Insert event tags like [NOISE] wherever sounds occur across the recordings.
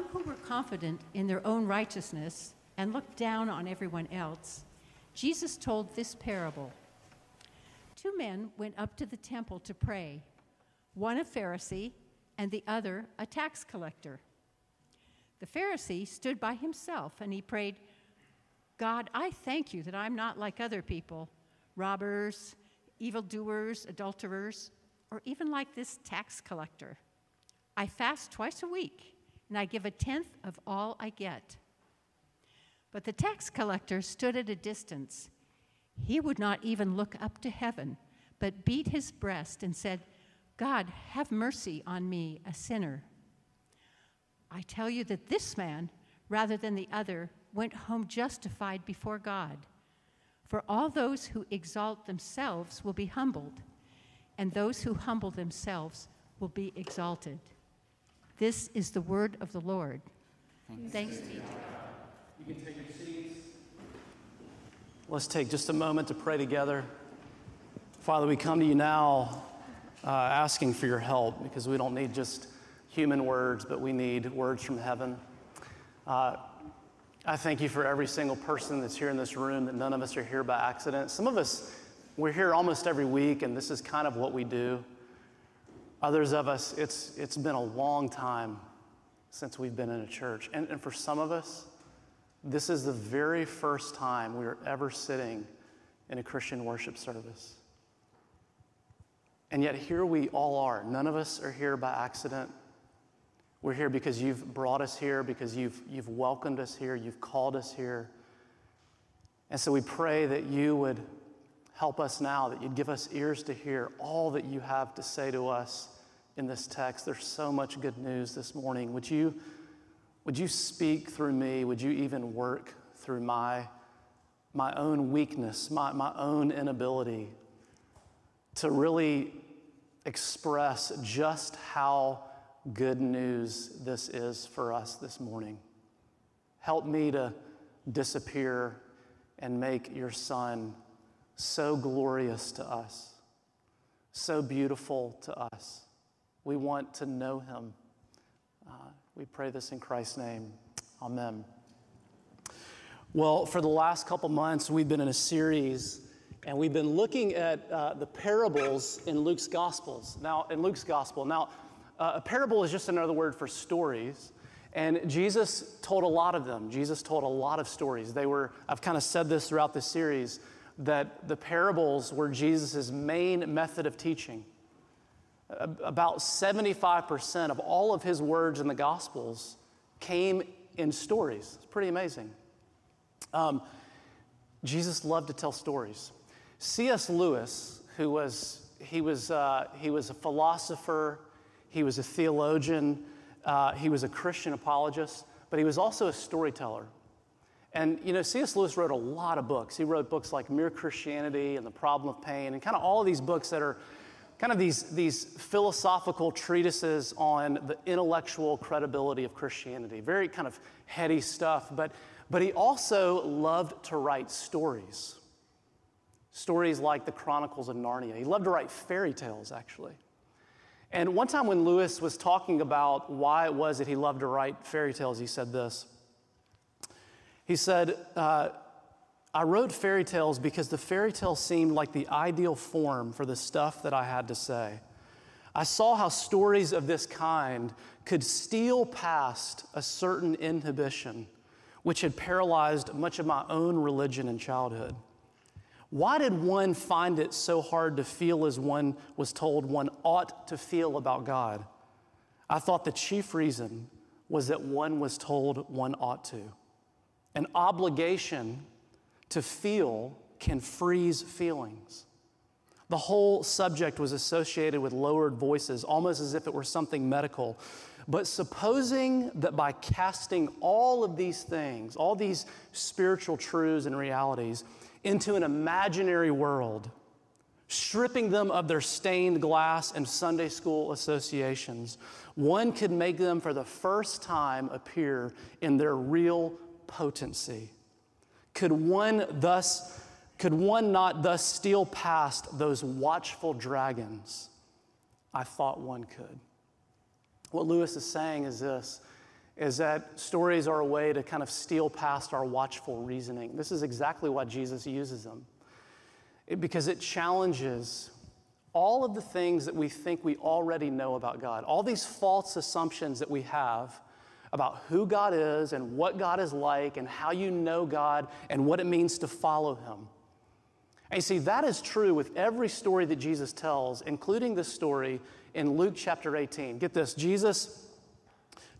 some who were confident in their own righteousness and looked down on everyone else, Jesus told this parable. Two men went up to the temple to pray, one a Pharisee and the other a tax collector. The Pharisee stood by himself and he prayed, God, I thank you that I'm not like other people, robbers, evildoers, adulterers, or even like this tax collector. I fast twice a week and I give a tenth of all I get. But the tax collector stood at a distance. He would not even look up to heaven, but beat his breast and said, God, have mercy on me, a sinner. I tell you that this man, rather than the other, went home justified before God. For all those who exalt themselves will be humbled, and those who humble themselves will be exalted. This is the word of the Lord. Thanks, Thanks be to God. You can take your seats. Let's take just a moment to pray together. Father, we come to you now uh, asking for your help because we don't need just human words, but we need words from heaven. Uh, I thank you for every single person that's here in this room, that none of us are here by accident. Some of us, we're here almost every week, and this is kind of what we do. Others of us, it's, it's been a long time since we've been in a church. And, and for some of us, this is the very first time we are ever sitting in a Christian worship service. And yet, here we all are. None of us are here by accident. We're here because you've brought us here, because you've, you've welcomed us here, you've called us here. And so we pray that you would help us now, that you'd give us ears to hear all that you have to say to us in this text. There's so much good news this morning. Would you, would you speak through me? Would you even work through my, my own weakness, my, my own inability to really express just how good news this is for us this morning. Help me to disappear and make your son so glorious to us, so beautiful to us. We want to know him. Uh, we pray this in Christ's name. Amen. Well, for the last couple months, we've been in a series and we've been looking at uh, the parables in Luke's Gospels. Now, in Luke's Gospel. Now, uh, a parable is just another word for stories. And Jesus told a lot of them. Jesus told a lot of stories. They were, I've kind of said this throughout the series, that the parables were Jesus' main method of teaching. About 75% of all of his words in the Gospels came in stories. It's pretty amazing. Um, Jesus loved to tell stories. C.S. Lewis, who was, he was, uh, he was a philosopher, he was a theologian, uh, he was a Christian apologist, but he was also a storyteller. And you know, C.S. Lewis wrote a lot of books. He wrote books like Mere Christianity and The Problem of Pain, and kind of all of these books that are kind of these, these philosophical treatises on the intellectual credibility of Christianity. Very kind of heady stuff, but, but he also loved to write stories. Stories like the Chronicles of Narnia. He loved to write fairy tales, actually. And one time when Lewis was talking about why it was that he loved to write fairy tales, he said this. He said, uh, I wrote fairy tales because the fairy tale seemed like the ideal form for the stuff that I had to say. I saw how stories of this kind could steal past a certain inhibition which had paralyzed much of my own religion in childhood. Why did one find it so hard to feel as one was told one ought to feel about God? I thought the chief reason was that one was told one ought to. An obligation to feel can freeze feelings. The whole subject was associated with lowered voices, almost as if it were something medical. But supposing that by casting all of these things, all these spiritual truths and realities, into an imaginary world, stripping them of their stained glass and Sunday school associations, one could make them for the first time appear in their real potency. Could one thus could one not thus steal past those watchful dragons? I thought one could. What Lewis is saying is this is that stories are a way to kind of steal past our watchful reasoning. This is exactly why Jesus uses them. It, because it challenges all of the things that we think we already know about God, all these false assumptions that we have about who God is and what God is like and how you know God and what it means to follow Him. And you see, that is true with every story that Jesus tells, including this story in Luke chapter 18. Get this Jesus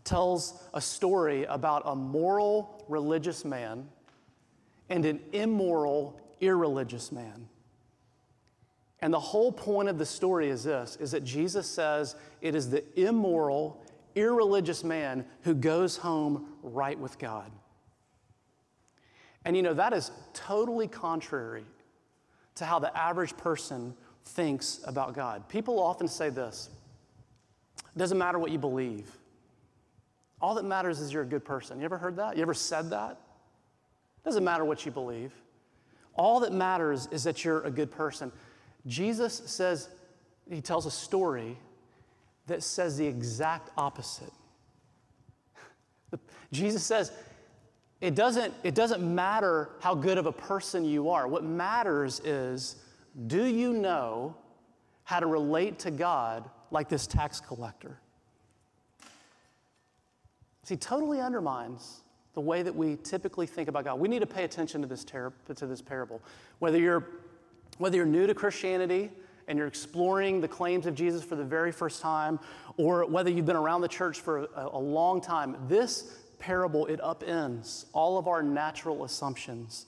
tells a story about a moral religious man and an immoral irreligious man. And the whole point of the story is this is that Jesus says it is the immoral, irreligious man who goes home right with God. And you know, that is totally contrary to how the average person thinks about God. People often say this it doesn't matter what you believe, all that matters is you're a good person. You ever heard that? You ever said that? It doesn't matter what you believe. All that matters is that you're a good person. Jesus says, he tells a story that says the exact opposite. [LAUGHS] Jesus says, it doesn't, it doesn't matter how good of a person you are. What matters is do you know how to relate to God like this tax collector? See, totally undermines the way that we typically think about God. We need to pay attention to this, ter- to this parable. Whether you're, whether you're new to Christianity and you're exploring the claims of Jesus for the very first time, or whether you've been around the church for a, a long time, this parable, it upends all of our natural assumptions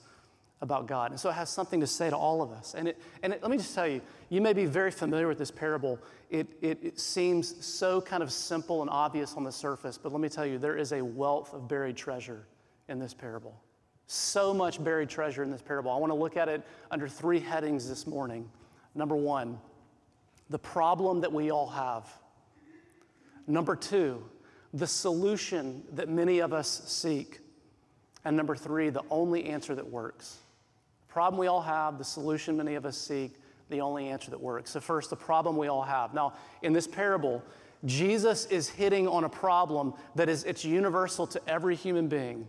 about God. And so it has something to say to all of us. And, it, and it, let me just tell you, you may be very familiar with this parable. It, it, it seems so kind of simple and obvious on the surface, but let me tell you, there is a wealth of buried treasure in this parable. So much buried treasure in this parable. I want to look at it under three headings this morning. Number one, the problem that we all have. Number two, the solution that many of us seek. And number three, the only answer that works. The problem we all have, the solution many of us seek, the only answer that works. So, first, the problem we all have. Now, in this parable, Jesus is hitting on a problem that is it's universal to every human being.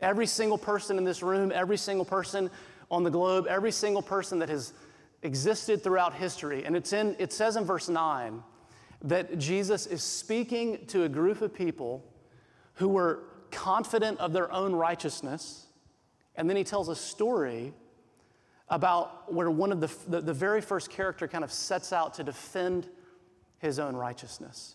Every single person in this room, every single person on the globe, every single person that has existed throughout history. And it's in, it says in verse 9 that Jesus is speaking to a group of people who were confident of their own righteousness. And then he tells a story about where one of the, the, the, very first character kind of sets out to defend his own righteousness.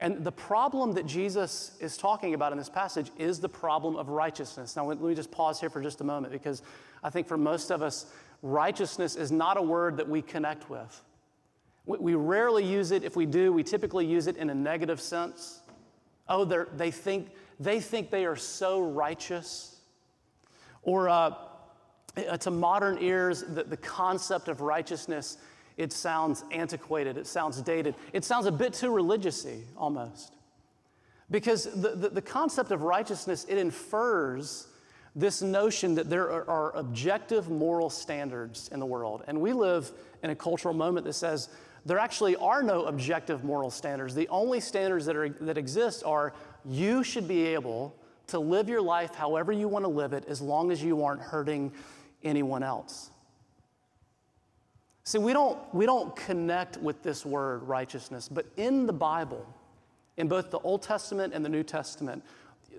And the problem that Jesus is talking about in this passage is the problem of righteousness. Now, let me just pause here for just a moment because I think for most of us, righteousness is not a word that we connect with. We rarely use it. If we do, we typically use it in a negative sense. Oh, they think, they think they are so righteous. Or uh, to modern ears, the, the concept of righteousness, it sounds antiquated, it sounds dated, it sounds a bit too religious almost. Because the, the, the, concept of righteousness, it infers this notion that there are, objective moral standards in the world. And we live in a cultural moment that says there actually are no objective moral standards. The only standards that, are, that exist are you should be able to live your life however you want to live it as long as you aren't hurting anyone else. See, we don't, we don't connect with this word righteousness, but in the Bible, in both the Old Testament and the New Testament,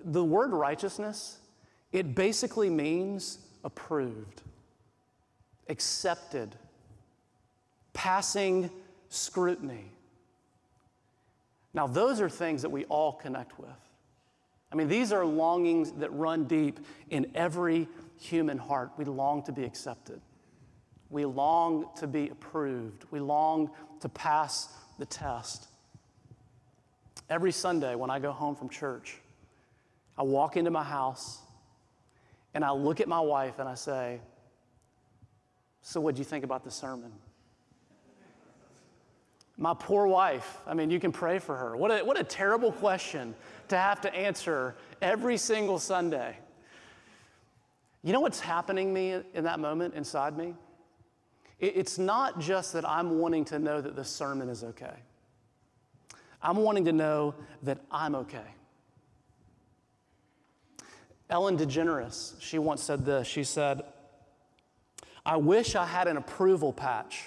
the word righteousness, it basically means approved, accepted, passing scrutiny. Now, those are things that we all connect with. I mean, these are longings that run deep in every human heart. We long to be accepted. We long to be approved. We long to pass the test. Every Sunday when I go home from church, I walk into my house and I look at my wife and I say, So, what do you think about the sermon? My poor wife, I mean, you can pray for her. What a, what a terrible question to have to answer every single Sunday. You know what's happening me in that moment inside me? It's not just that I'm wanting to know that the sermon is okay. I'm wanting to know that I'm okay. Ellen DeGeneres, she once said this. She said, I wish I had an approval patch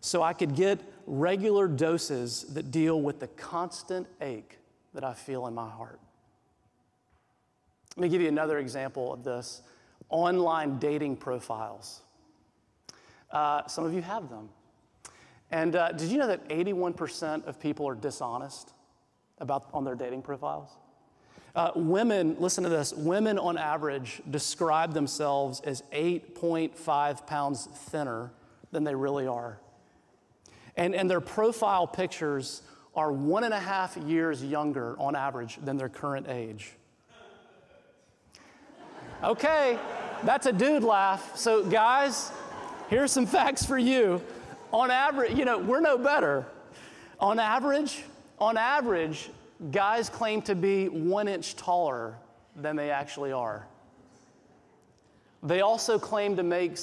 so I could get regular doses that deal with the constant ache that I feel in my heart. Let me give you another example of this online dating profiles. Uh, some of you have them. And uh, did you know that 81% of people are dishonest about on their dating profiles? Uh, women, listen to this, women on average describe themselves as 8.5 pounds thinner than they really are. And, and their profile pictures are one and a half years younger on average than their current age. Okay, that's a dude laugh. So, guys, here's some facts for you. On average, you know, we're no better. On average, on average, guys claim to be one inch taller than they actually are. They also claim to make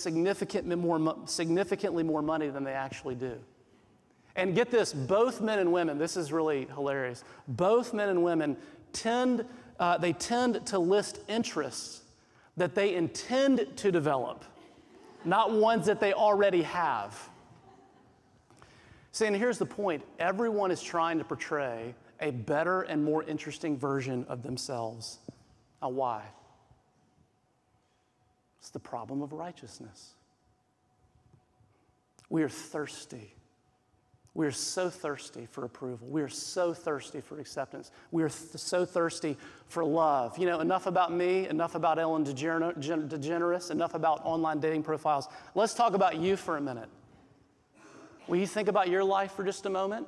more, significantly more money than they actually do. And get this both men and women, this is really hilarious. Both men and women tend, uh, they tend to list interests that they intend to develop, not ones that they already have. See, and here's the point everyone is trying to portray a better and more interesting version of themselves. Now, why? It's the problem of righteousness. We are thirsty we are so thirsty for approval. We are so thirsty for acceptance. We are th- so thirsty for love. You know, enough about me, enough about Ellen DeGeneres, enough about online dating profiles. Let's talk about you for a minute. Will you think about your life for just a moment?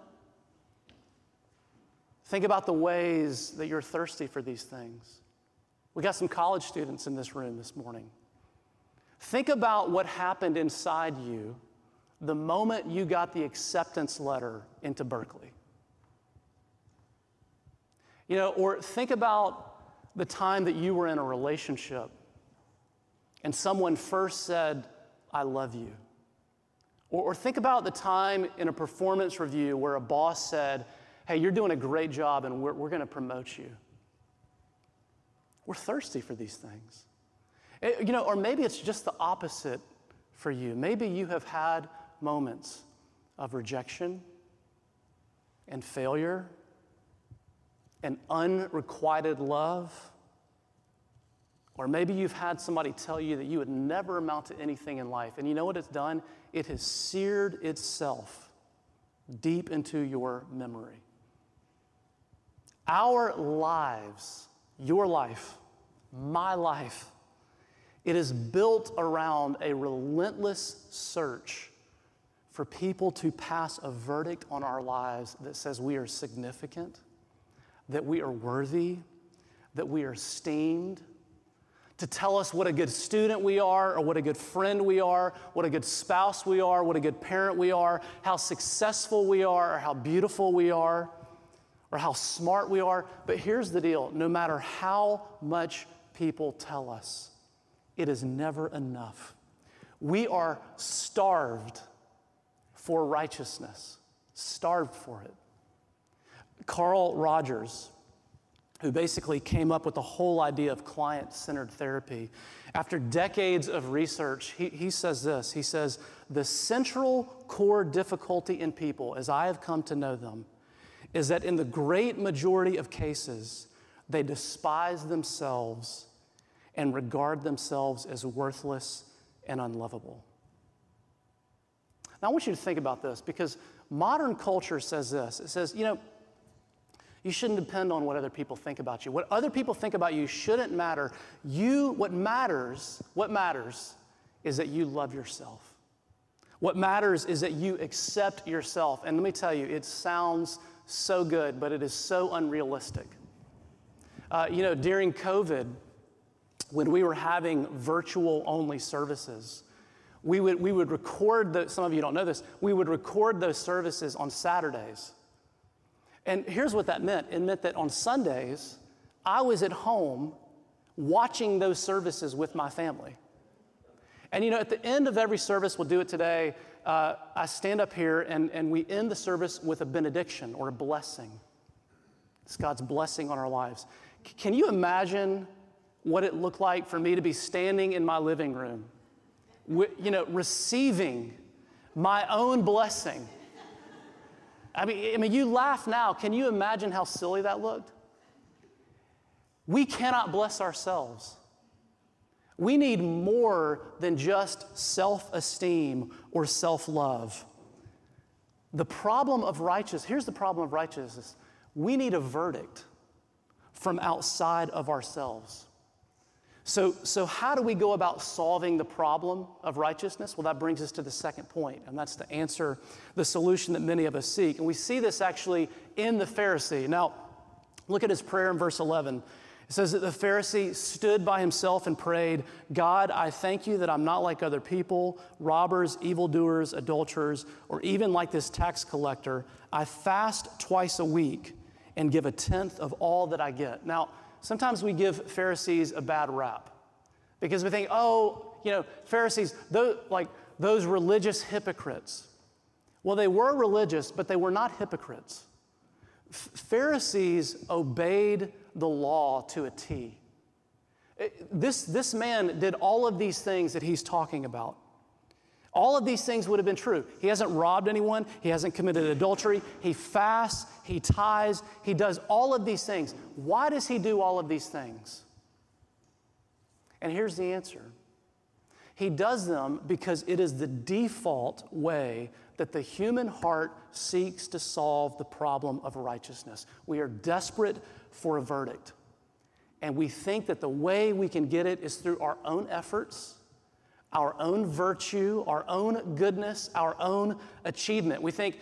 Think about the ways that you're thirsty for these things. We got some college students in this room this morning. Think about what happened inside you the moment you got the acceptance letter into Berkeley. You know, or think about the time that you were in a relationship and someone first said, I love you. Or, or, think about the time in a performance review where a boss said, Hey, you're doing a great job and we're, we're going to promote you. We're thirsty for these things. It, eh, you know, or maybe it's just the opposite for you. Maybe you have had moments of rejection and failure and unrequited love. Or maybe you've had somebody tell you that you would never amount to anything in life. And you know what it's done? It has seared itself deep into your memory. Our lives, your life, my life, it is built around a relentless search for people to pass a verdict on our lives that says we are significant, that we are worthy, that we are esteemed, to tell us what a good student we are, or what a good friend we are, what a good spouse we are, what a good parent we are, how successful we are, or how beautiful we are, or how smart we are. But here's the deal no matter how much people tell us, it is never enough. We are starved for righteousness, starved for it. Carl Rogers, who basically came up with the whole idea of client centered therapy, after decades of research, he, he says this He says, The central core difficulty in people, as I have come to know them, is that in the great majority of cases, they despise themselves and regard themselves as worthless and unlovable. Now, I want you to think about this because modern culture says this it says, you know, you shouldn't depend on what other people think about you. What other people think about you shouldn't matter. You, what matters, what matters is that you love yourself. What matters is that you accept yourself. And let me tell you, it sounds so good, but it is so unrealistic. Uh, you know, during COVID, when we were having virtual only services, we would, we would record, the, some of you don't know this, we would record those services on Saturdays. And here's what that meant it meant that on Sundays, I was at home watching those services with my family. And you know, at the end of every service, we'll do it today, uh, I stand up here and, and we end the service with a benediction or a blessing. It's God's blessing on our lives. C- can you imagine what it looked like for me to be standing in my living room, you know, receiving my own blessing? I mean, I mean, you laugh now. Can you imagine how silly that looked? We cannot bless ourselves. We need more than just self esteem or self love. The problem of righteousness, here's the problem of righteousness we need a verdict from outside of ourselves. So, so, how do we go about solving the problem of righteousness? Well, that brings us to the second point, and that's the answer, the solution that many of us seek. And we see this actually in the Pharisee. Now, look at his prayer in verse 11. It says that the Pharisee stood by himself and prayed, God, I thank you that I'm not like other people, robbers, evildoers, adulterers, or even like this tax collector. I fast twice a week and give a tenth of all that I get. Now, sometimes we give Pharisees a bad rap because we think, oh, you know, Pharisees, those, like those religious hypocrites. Well, they were religious, but they were not hypocrites. Pharisees obeyed the law to a T. Eh, this, this man did all of these things that he's talking about. All of these things would have been true. He hasn't robbed anyone, he hasn't committed adultery, he fasts, he tithes, he does all of these things. Why does he do all of these things? And here's the answer He does them because it is the default way that the human heart seeks to solve the problem of righteousness. We are desperate for a verdict. And we think that the way we can get it is through our own efforts, our own virtue, our own goodness, our own achievement. We think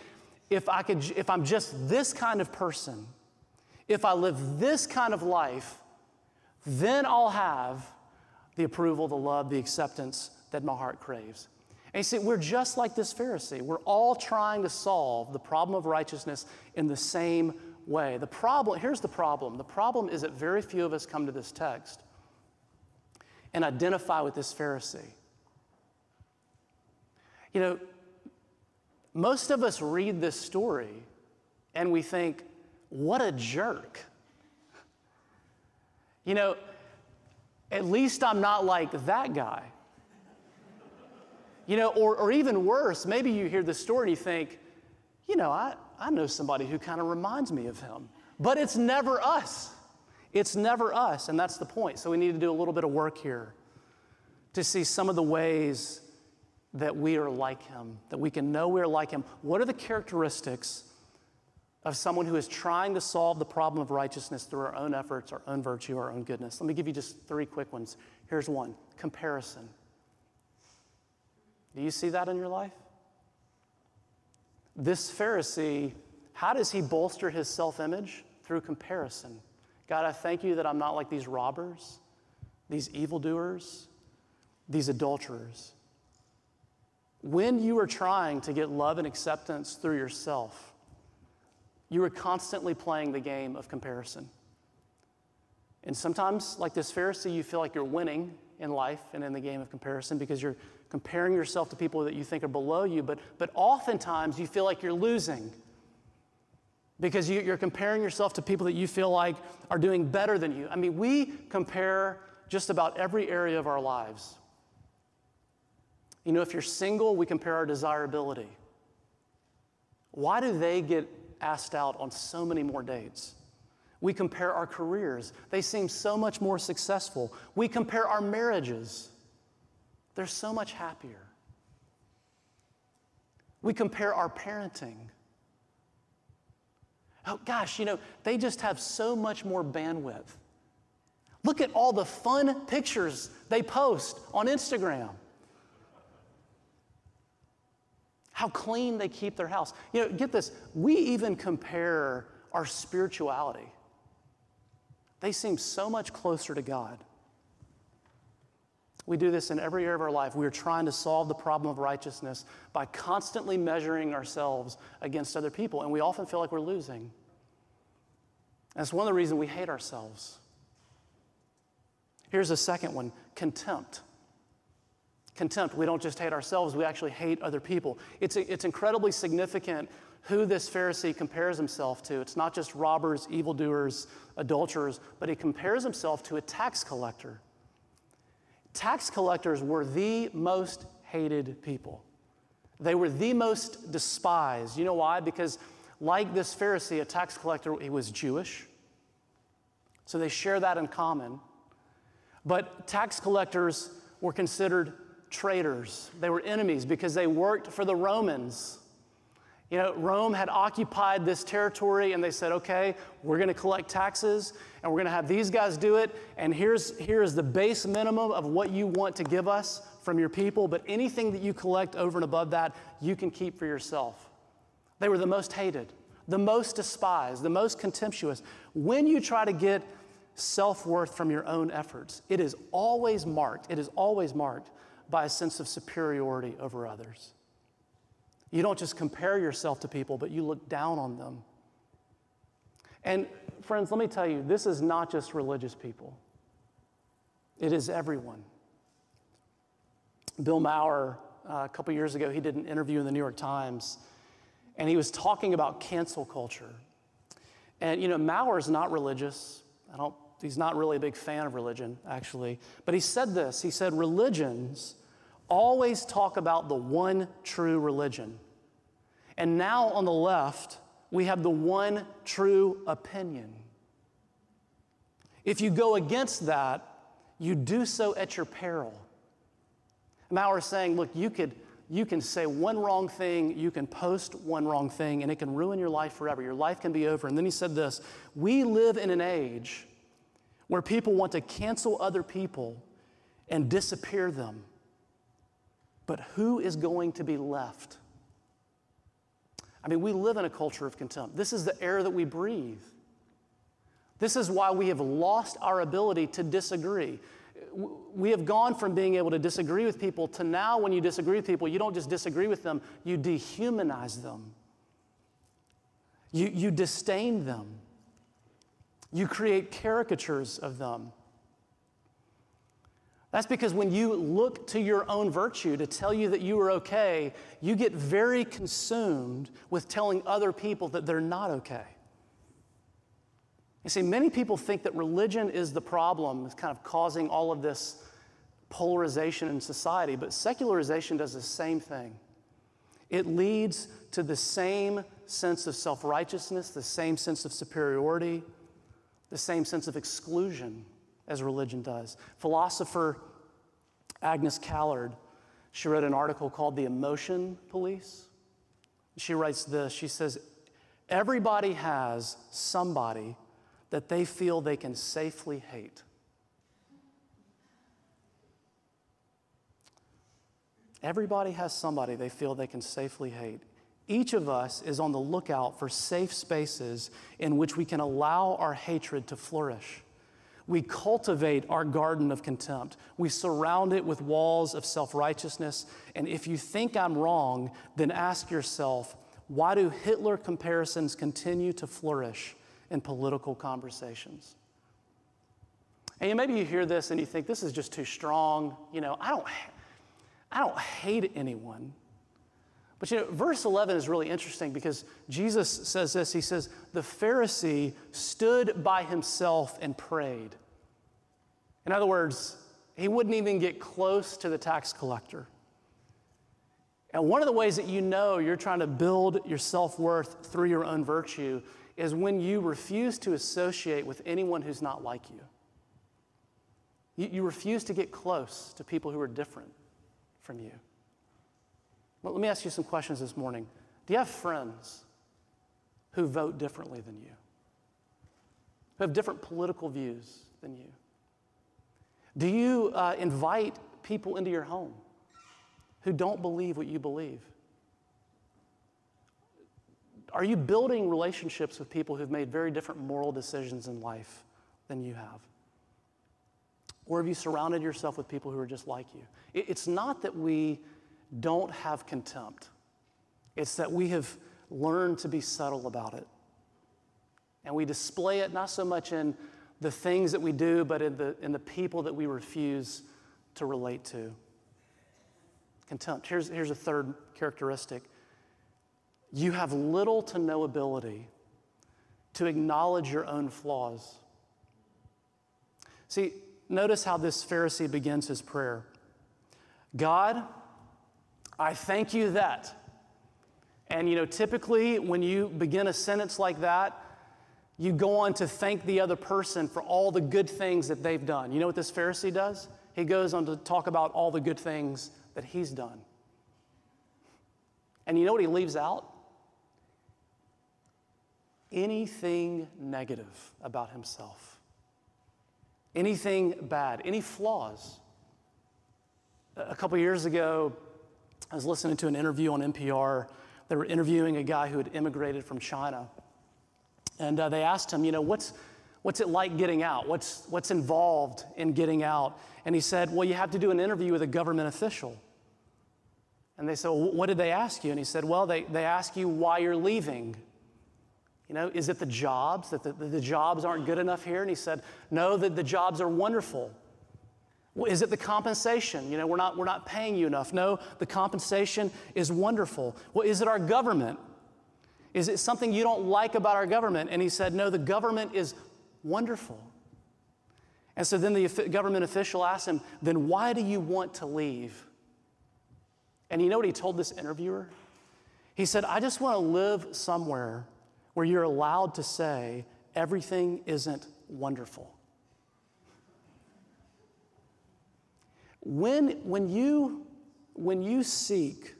if, I could, if I'm just this kind of person, if I live this kind of life, then I'll have the approval, the love, the acceptance that my heart craves. And you see, we're just like this Pharisee. We're all trying to solve the problem of righteousness in the same way. The problem, here's the problem the problem is that very few of us come to this text and identify with this Pharisee. You know, most of us read this story and we think, what a jerk. You know, at least I'm not like that guy. You know, or, or even worse, maybe you hear the story and you think, you know, I, I know somebody who kind of reminds me of him. But it's never us. It's never us, and that's the point. So we need to do a little bit of work here to see some of the ways that we are like him, that we can know we're like him. What are the characteristics of someone who is trying to solve the problem of righteousness through our own efforts, our own virtue, our own goodness? Let me give you just three quick ones. Here's one comparison. Do you see that in your life? This Pharisee, how does he bolster his self image? Through comparison. God, I thank you that I'm not like these robbers, these evildoers, these adulterers. When you are trying to get love and acceptance through yourself, you are constantly playing the game of comparison. And sometimes, like this Pharisee, you feel like you're winning in life and in the game of comparison because you're comparing yourself to people that you think are below you, but, but oftentimes you feel like you're losing because you, you're comparing yourself to people that you feel like are doing better than you. I mean, we compare just about every area of our lives. You know, if you're single, we compare our desirability. Why do they get asked out on so many more dates? We compare our careers. They seem so much more successful. We compare our marriages. They're so much happier. We compare our parenting. Oh, gosh, you know, they just have so much more bandwidth. Look at all the fun pictures they post on Instagram. How clean they keep their house. You know, get this, we even compare our spirituality. They seem so much closer to God. We do this in every area of our life. We are trying to solve the problem of righteousness by constantly measuring ourselves against other people, and we often feel like we're losing. That's one of the reasons we hate ourselves. Here's a second one contempt. Contempt. We don't just hate ourselves, we actually hate other people. It's, it's incredibly significant who this Pharisee compares himself to. It's not just robbers, evildoers, adulterers, but he compares himself to a tax collector. Tax collectors were the most hated people. They were the most despised. You know why? Because, like this Pharisee, a tax collector, he was Jewish. So they share that in common. But tax collectors were considered traitors. They were enemies because they worked for the Romans. You know, Rome had occupied this territory and they said, okay, we're going to collect taxes and we're going to have these guys do it. And here's, here's the base minimum of what you want to give us from your people. But anything that you collect over and above that, you can keep for yourself. They were the most hated, the most despised, the most contemptuous. When you try to get self worth from your own efforts, it is always marked, it is always marked by a sense of superiority over others. You don't just compare yourself to people, but you look down on them. And friends, let me tell you, this is not just religious people, it is everyone. Bill Maher, uh, a couple years ago, he did an interview in the New York Times, and he was talking about cancel culture. And you know, Maher is not religious. I don't, he's not really a big fan of religion, actually. But he said this he said, religions always talk about the one true religion. And now on the left, we have the one true opinion. If you go against that, you do so at your peril. Maher is saying, look, you could you can say one wrong thing, you can post one wrong thing, and it can ruin your life forever. Your life can be over. And then he said this We live in an age where people want to cancel other people and disappear them. But who is going to be left? I mean, we live in a culture of contempt. This is the air that we breathe. This is why we have lost our ability to disagree. We have gone from being able to disagree with people to now, when you disagree with people, you don't just disagree with them, you dehumanize them. You, you disdain them. You create caricatures of them. That's because when you look to your own virtue to tell you that you are okay, you get very consumed with telling other people that they're not okay. You see, many people think that religion is the problem, is kind of causing all of this polarization in society, but secularization does the same thing. It leads to the same sense of self righteousness, the same sense of superiority, the same sense of exclusion as religion does. Philosopher Agnes Callard, she wrote an article called The Emotion Police. She writes this She says, Everybody has somebody that they feel they can safely hate. Everybody has somebody they feel they can safely hate. Each of us is on the lookout for safe spaces in which we can allow our hatred to flourish. We cultivate our garden of contempt. We surround it with walls of self righteousness. And if you think I'm wrong, then ask yourself why do Hitler comparisons continue to flourish in political conversations? And maybe you hear this and you think this is just too strong. You know, I don't, I don't hate anyone. But you know, verse 11 is really interesting because Jesus says this. He says, The Pharisee stood by himself and prayed. In other words, he wouldn't even get close to the tax collector. And one of the ways that you know you're trying to build your self worth through your own virtue is when you refuse to associate with anyone who's not like you. You, you refuse to get close to people who are different from you. Well, let me ask you some questions this morning. Do you have friends who vote differently than you? Who have different political views than you? Do you uh, invite people into your home who don't believe what you believe? Are you building relationships with people who've made very different moral decisions in life than you have? Or have you surrounded yourself with people who are just like you? It's not that we don't have contempt, it's that we have learned to be subtle about it. And we display it not so much in the things that we do, but in the, in the people that we refuse to relate to. Contempt. Here's, here's a third characteristic you have little to no ability to acknowledge your own flaws. See, notice how this Pharisee begins his prayer God, I thank you that. And you know, typically when you begin a sentence like that, you go on to thank the other person for all the good things that they've done. You know what this Pharisee does? He goes on to talk about all the good things that he's done. And you know what he leaves out? Anything negative about himself, anything bad, any flaws. A couple years ago, I was listening to an interview on NPR. They were interviewing a guy who had immigrated from China. And uh, they asked him, you know, what's, what's it like getting out? What's, what's involved in getting out? And he said, well, you have to do an interview with a government official. And they said, well, what did they ask you? And he said, well, they, they ask you why you're leaving. You know, is it the jobs, that the, the jobs aren't good enough here? And he said, no, that the jobs are wonderful. Is it the compensation? You know, we're not, we're not paying you enough. No, the compensation is wonderful. Well, is it our government? Is it something you don't like about our government? And he said, No, the government is wonderful. And so then the government official asked him, Then why do you want to leave? And you know what he told this interviewer? He said, I just want to live somewhere where you're allowed to say everything isn't wonderful. When, when, you, when you seek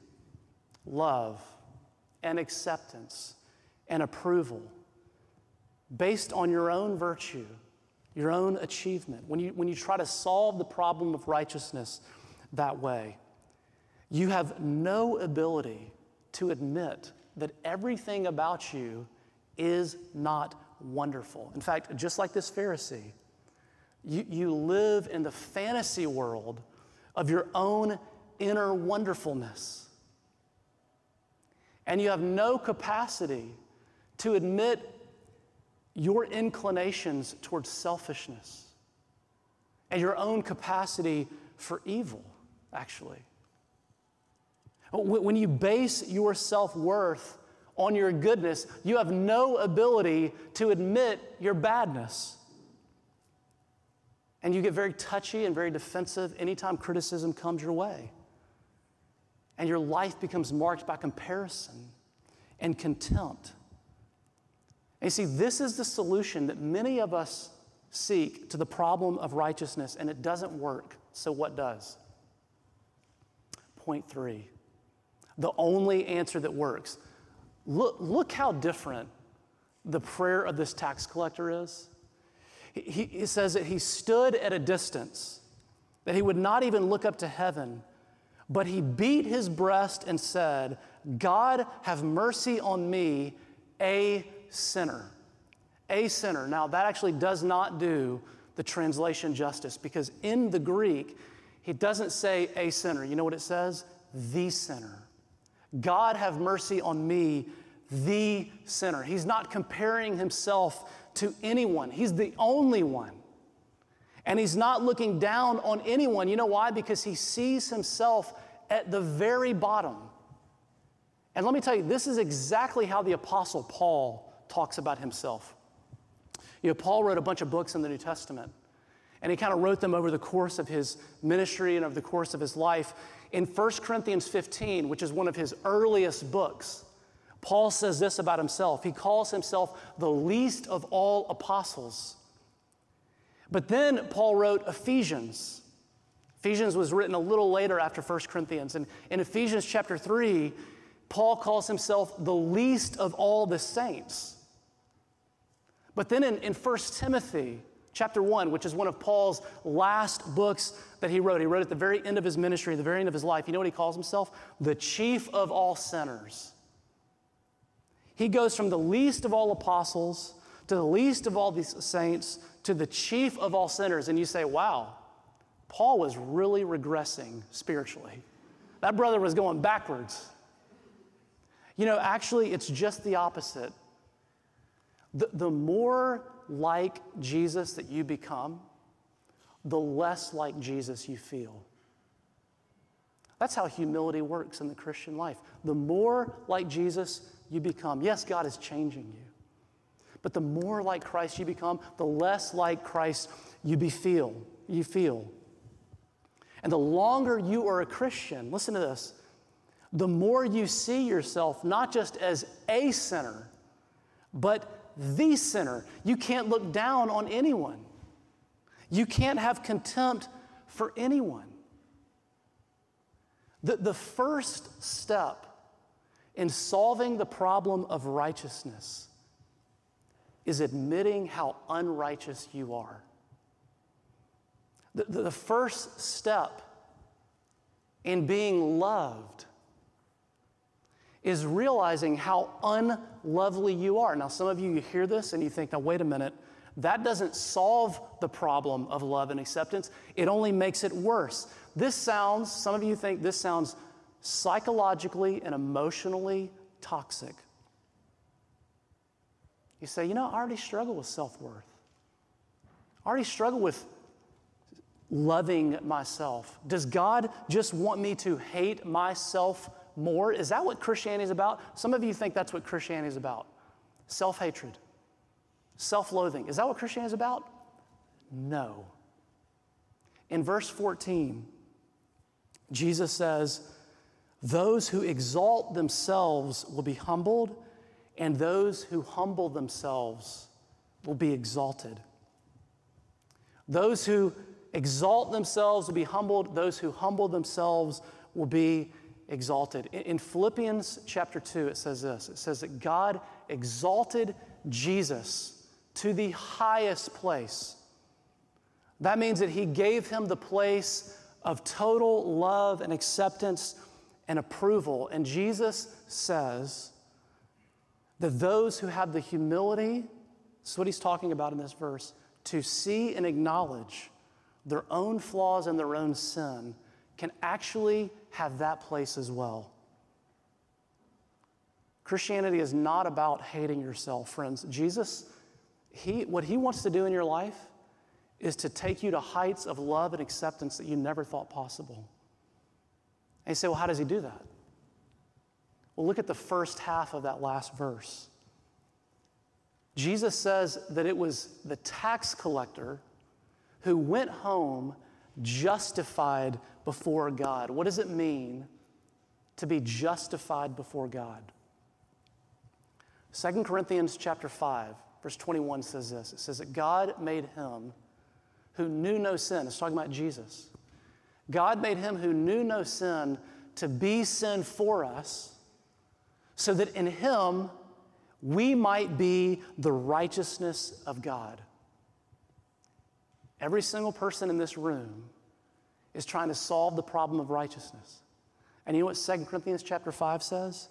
love, and acceptance and approval based on your own virtue, your own achievement, when you, when you try to solve the problem of righteousness that way, you have no ability to admit that everything about you is not wonderful. In fact, just like this Pharisee, you, you live in the fantasy world of your own inner wonderfulness and you have no capacity to admit your inclinations towards selfishness and your own capacity for evil, actually. When you base your self worth on your goodness, you have no ability to admit your badness. And you get very touchy and very defensive anytime criticism comes your way and your life becomes marked by comparison and contempt. And you see, this is the solution that many of us seek to the problem of righteousness, and it doesn't work. So, what does? Point three the only answer that works. Look, look how different the prayer of this tax collector is. He, he says that he stood at a distance, that he would not even look up to heaven but he beat his breast and said, God, have mercy on me, a sinner. A sinner. Now, that actually does not do the translation justice because in the Greek, he doesn't say a sinner. You know what it says? The sinner. God, have mercy on me, the sinner. He's not comparing himself to anyone, he's the only one. And he's not looking down on anyone. You know why? Because he sees himself at the very bottom. And let me tell you, this is exactly how the Apostle Paul talks about himself. You know, Paul wrote a bunch of books in the New Testament, and he kind of wrote them over the course of his ministry and over the course of his life. In 1 Corinthians 15, which is one of his earliest books, Paul says this about himself. He calls himself the least of all apostles. But then Paul wrote Ephesians. Ephesians was written a little later after 1 Corinthians. And in Ephesians chapter 3, Paul calls himself the least of all the saints. But then in, in 1 Timothy chapter 1, which is one of Paul's last books that he wrote, he wrote at the very end of his ministry, the very end of his life, you know what he calls himself? The chief of all sinners. He goes from the least of all apostles to the least of all these saints to the chief of all sinners. And you say, wow, Paul was really regressing spiritually. That brother was going backwards. You know, actually, it's just the opposite. The, the more like Jesus that you become, the less like Jesus you feel. That's how humility works in the Christian life. The more like Jesus you become, yes, God is changing you. But the more like Christ you become, the less like Christ you be feel, you feel. And the longer you are a Christian, listen to this, the more you see yourself not just as a sinner, but the sinner. You can't look down on anyone. You can't have contempt for anyone. The, the first step in solving the problem of righteousness is admitting how unrighteous you are. The, the, first step in being loved is realizing how unlovely you are. Now, some of you, you hear this and you think, now, wait a minute, that doesn't solve the problem of love and acceptance. It only makes it worse. This sounds, some of you think this sounds psychologically and emotionally toxic. You say, you know, I already struggle with self worth. I already struggle with loving myself. Does God just want me to hate myself more? Is that what Christianity is about? Some of you think that's what Christianity is about self hatred, self loathing. Is that what Christianity is about? No. In verse 14, Jesus says, Those who exalt themselves will be humbled, and those who humble themselves will be exalted. Those who exalt themselves will be humbled, those who humble themselves will be exalted. In Philippians chapter 2, it says this it says that God exalted Jesus to the highest place. That means that he gave him the place of total love and acceptance and approval. And Jesus says that those who have the humility, that's what he's talking about in this verse, to see and acknowledge their own flaws and their own sin can actually have that place as well. Christianity is not about hating yourself, friends. Jesus, he, what he wants to do in your life is to take you to heights of love and acceptance that you never thought possible. And you say, well, how does he do that? Well, look at the first half of that last verse. Jesus says that it was the tax collector who went home justified before God. What does it mean to be justified before God? 2 Corinthians chapter 5, verse 21 says this. It says that God made him who knew no sin. It's talking about Jesus. God made him who knew no sin to be sin for us, so that in him we might be the righteousness of God. Every single person in this room is trying to solve the problem of righteousness. And you know what 2 Corinthians chapter 5 says?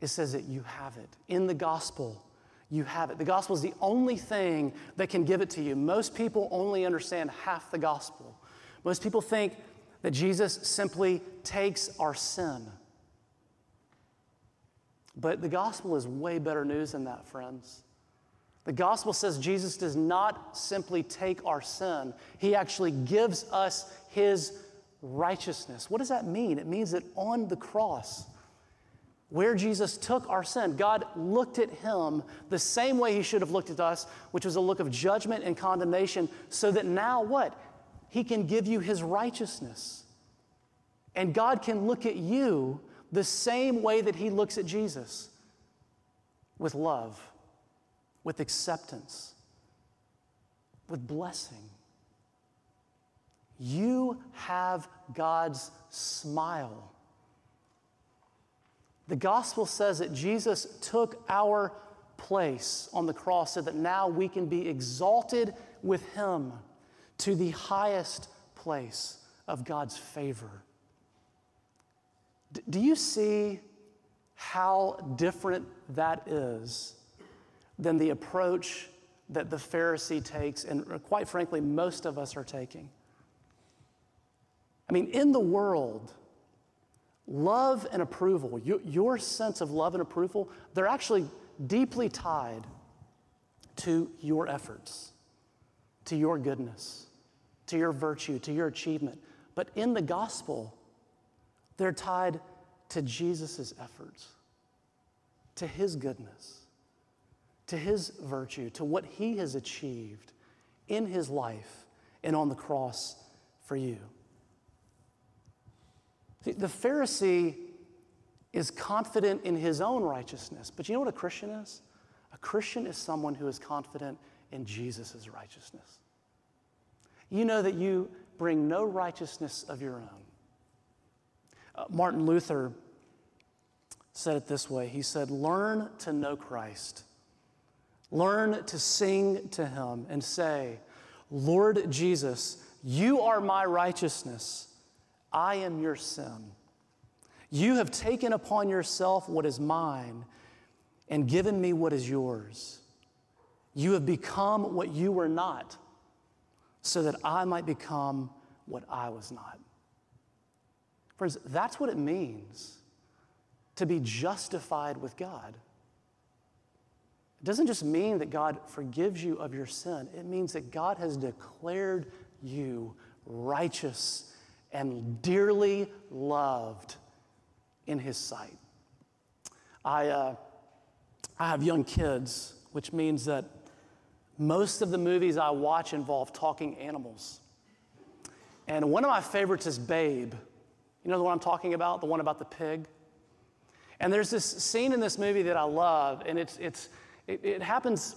It says that you have it. In the gospel, you have it. The gospel is the only thing that can give it to you. Most people only understand half the gospel. Most people think that Jesus simply takes our sin. But the gospel is way better news than that, friends. The gospel says Jesus does not simply take our sin, he actually gives us his righteousness. What does that mean? It means that on the cross, where Jesus took our sin, God looked at him the same way he should have looked at us, which was a look of judgment and condemnation, so that now what? He can give you his righteousness. And God can look at you the same way that he looks at Jesus with love with acceptance, with blessing. You have God's smile. The gospel says that Jesus took our place on the cross so that now we can be exalted with Him to the highest place of God's favor. D- do you see how different that is than the approach that the Pharisee takes, and uh, quite frankly, most of us are taking. I mean, in the world, love and approval, your, your sense of love and approval, they're actually deeply tied to your efforts, to your goodness, to your virtue, to your achievement. But in the gospel, they're tied to Jesus' efforts, to his goodness, to his virtue, to what he has achieved in his life and on the cross for you. See, the Pharisee is confident in his own righteousness, but you know what a Christian is? A Christian is someone who is confident in Jesus' righteousness. You know that you bring no righteousness of your own. Uh, Martin Luther said it this way He said, Learn to know Christ, learn to sing to him, and say, Lord Jesus, you are my righteousness, I am your sin. You have taken upon yourself what is mine and given me what is yours. You have become what you were not, so that I might become what I was not. Friends, that's what it means to be justified with God. It doesn't just mean that God forgives you of your sin, it means that God has declared you righteous and dearly loved in His sight. I, uh, I have young kids, which means that most of the movies I watch involve talking animals. And one of my favorites is Babe. You know the one I'm talking about? The one about the pig? And there's this scene in this movie that I love, and it's, it's, it, it happens,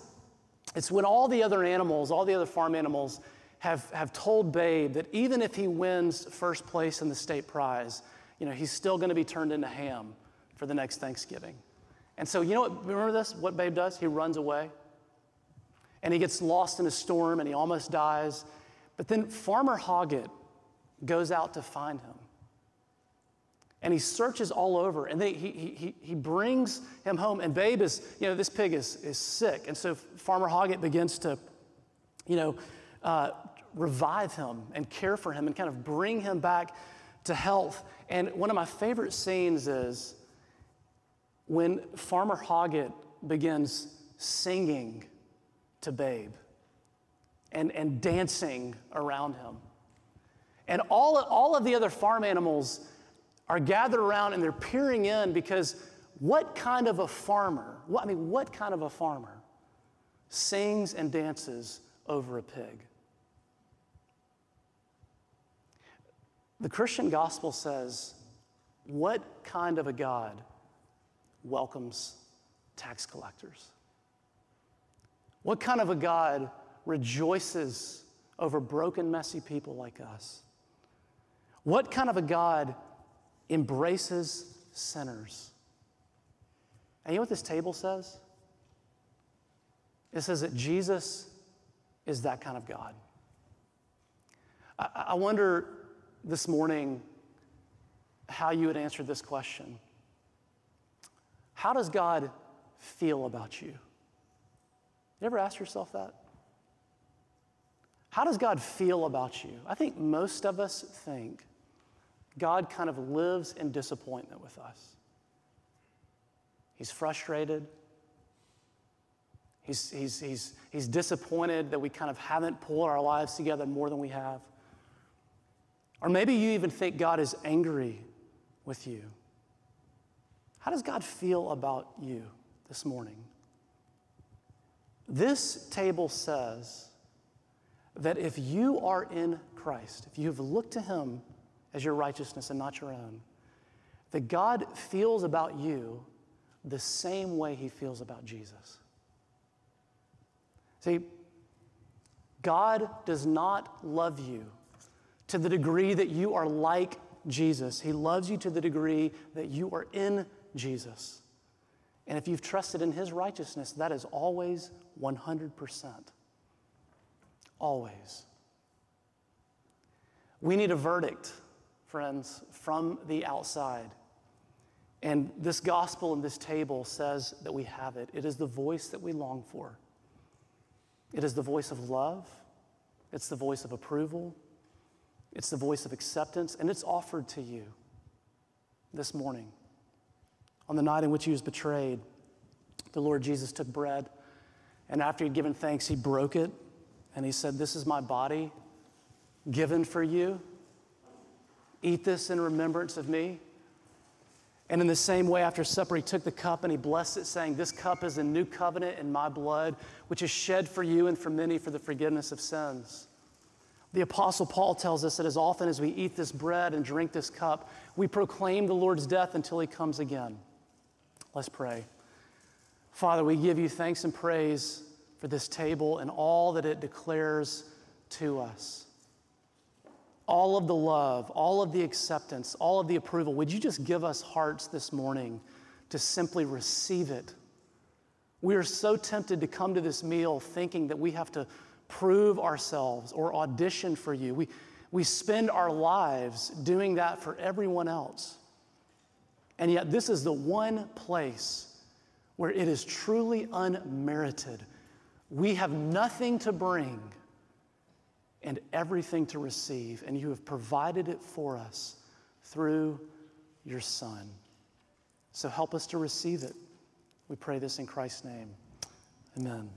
it's when all the other animals, all the other farm animals, have, have told Babe that even if he wins first place in the state prize, you know, he's still going to be turned into ham for the next Thanksgiving. And so, you know what, remember this? What Babe does? He runs away. And he gets lost in a storm and he almost dies. But then Farmer Hoggett goes out to find him. And he searches all over and they, he, he, he brings him home. And Babe is, you know, this pig is, is sick. And so Farmer Hoggett begins to, you know, uh, revive him and care for him and kind of bring him back to health. And one of my favorite scenes is when Farmer Hoggett begins singing to Babe and, and dancing around him. And all, all of the other farm animals are gathered around and they're peering in because what kind of a farmer, what, I mean, what kind of a farmer sings and dances over a pig? The Christian gospel says, what kind of a God welcomes tax collectors? What kind of a God rejoices over broken, messy people like us? What kind of a God embraces sinners? And you know what this table says? It says that Jesus is that kind of God. I, I wonder this morning how you would answer this question How does God feel about you? You ever ask yourself that? How does God feel about you? I think most of us think God kind of lives in disappointment with us. He's frustrated. He's, he's, he's, he's disappointed that we kind of haven't pulled our lives together more than we have. Or maybe you even think God is angry with you. How does God feel about you this morning? This table says that if you are in Christ, if you have looked to Him as your righteousness and not your own, that God feels about you the same way He feels about Jesus. See, God does not love you to the degree that you are like Jesus. He loves you to the degree that you are in Jesus. And if you've trusted in His righteousness, that is always 100%. Always. We need a verdict, friends, from the outside. And this gospel and this table says that we have it. It is the voice that we long for. It is the voice of love, it's the voice of approval, it's the voice of acceptance, and it's offered to you this morning. On the night in which he was betrayed, the Lord Jesus took bread, and after he'd given thanks, he broke it, and he said, This is my body given for you. Eat this in remembrance of me. And in the same way, after supper, he took the cup and he blessed it, saying, This cup is a new covenant in my blood, which is shed for you and for many for the forgiveness of sins. The Apostle Paul tells us that as often as we eat this bread and drink this cup, we proclaim the Lord's death until he comes again. Let's pray. Father, we give you thanks and praise for this table and all that it declares to us all of the love, all of the acceptance, all of the approval. Would you just give us hearts this morning to simply receive it? We are so tempted to come to this meal thinking that we have to prove ourselves or audition for you. We, we spend our lives doing that for everyone else. And yet, this is the one place where it is truly unmerited. We have nothing to bring and everything to receive, and you have provided it for us through your Son. So help us to receive it. We pray this in Christ's name. Amen.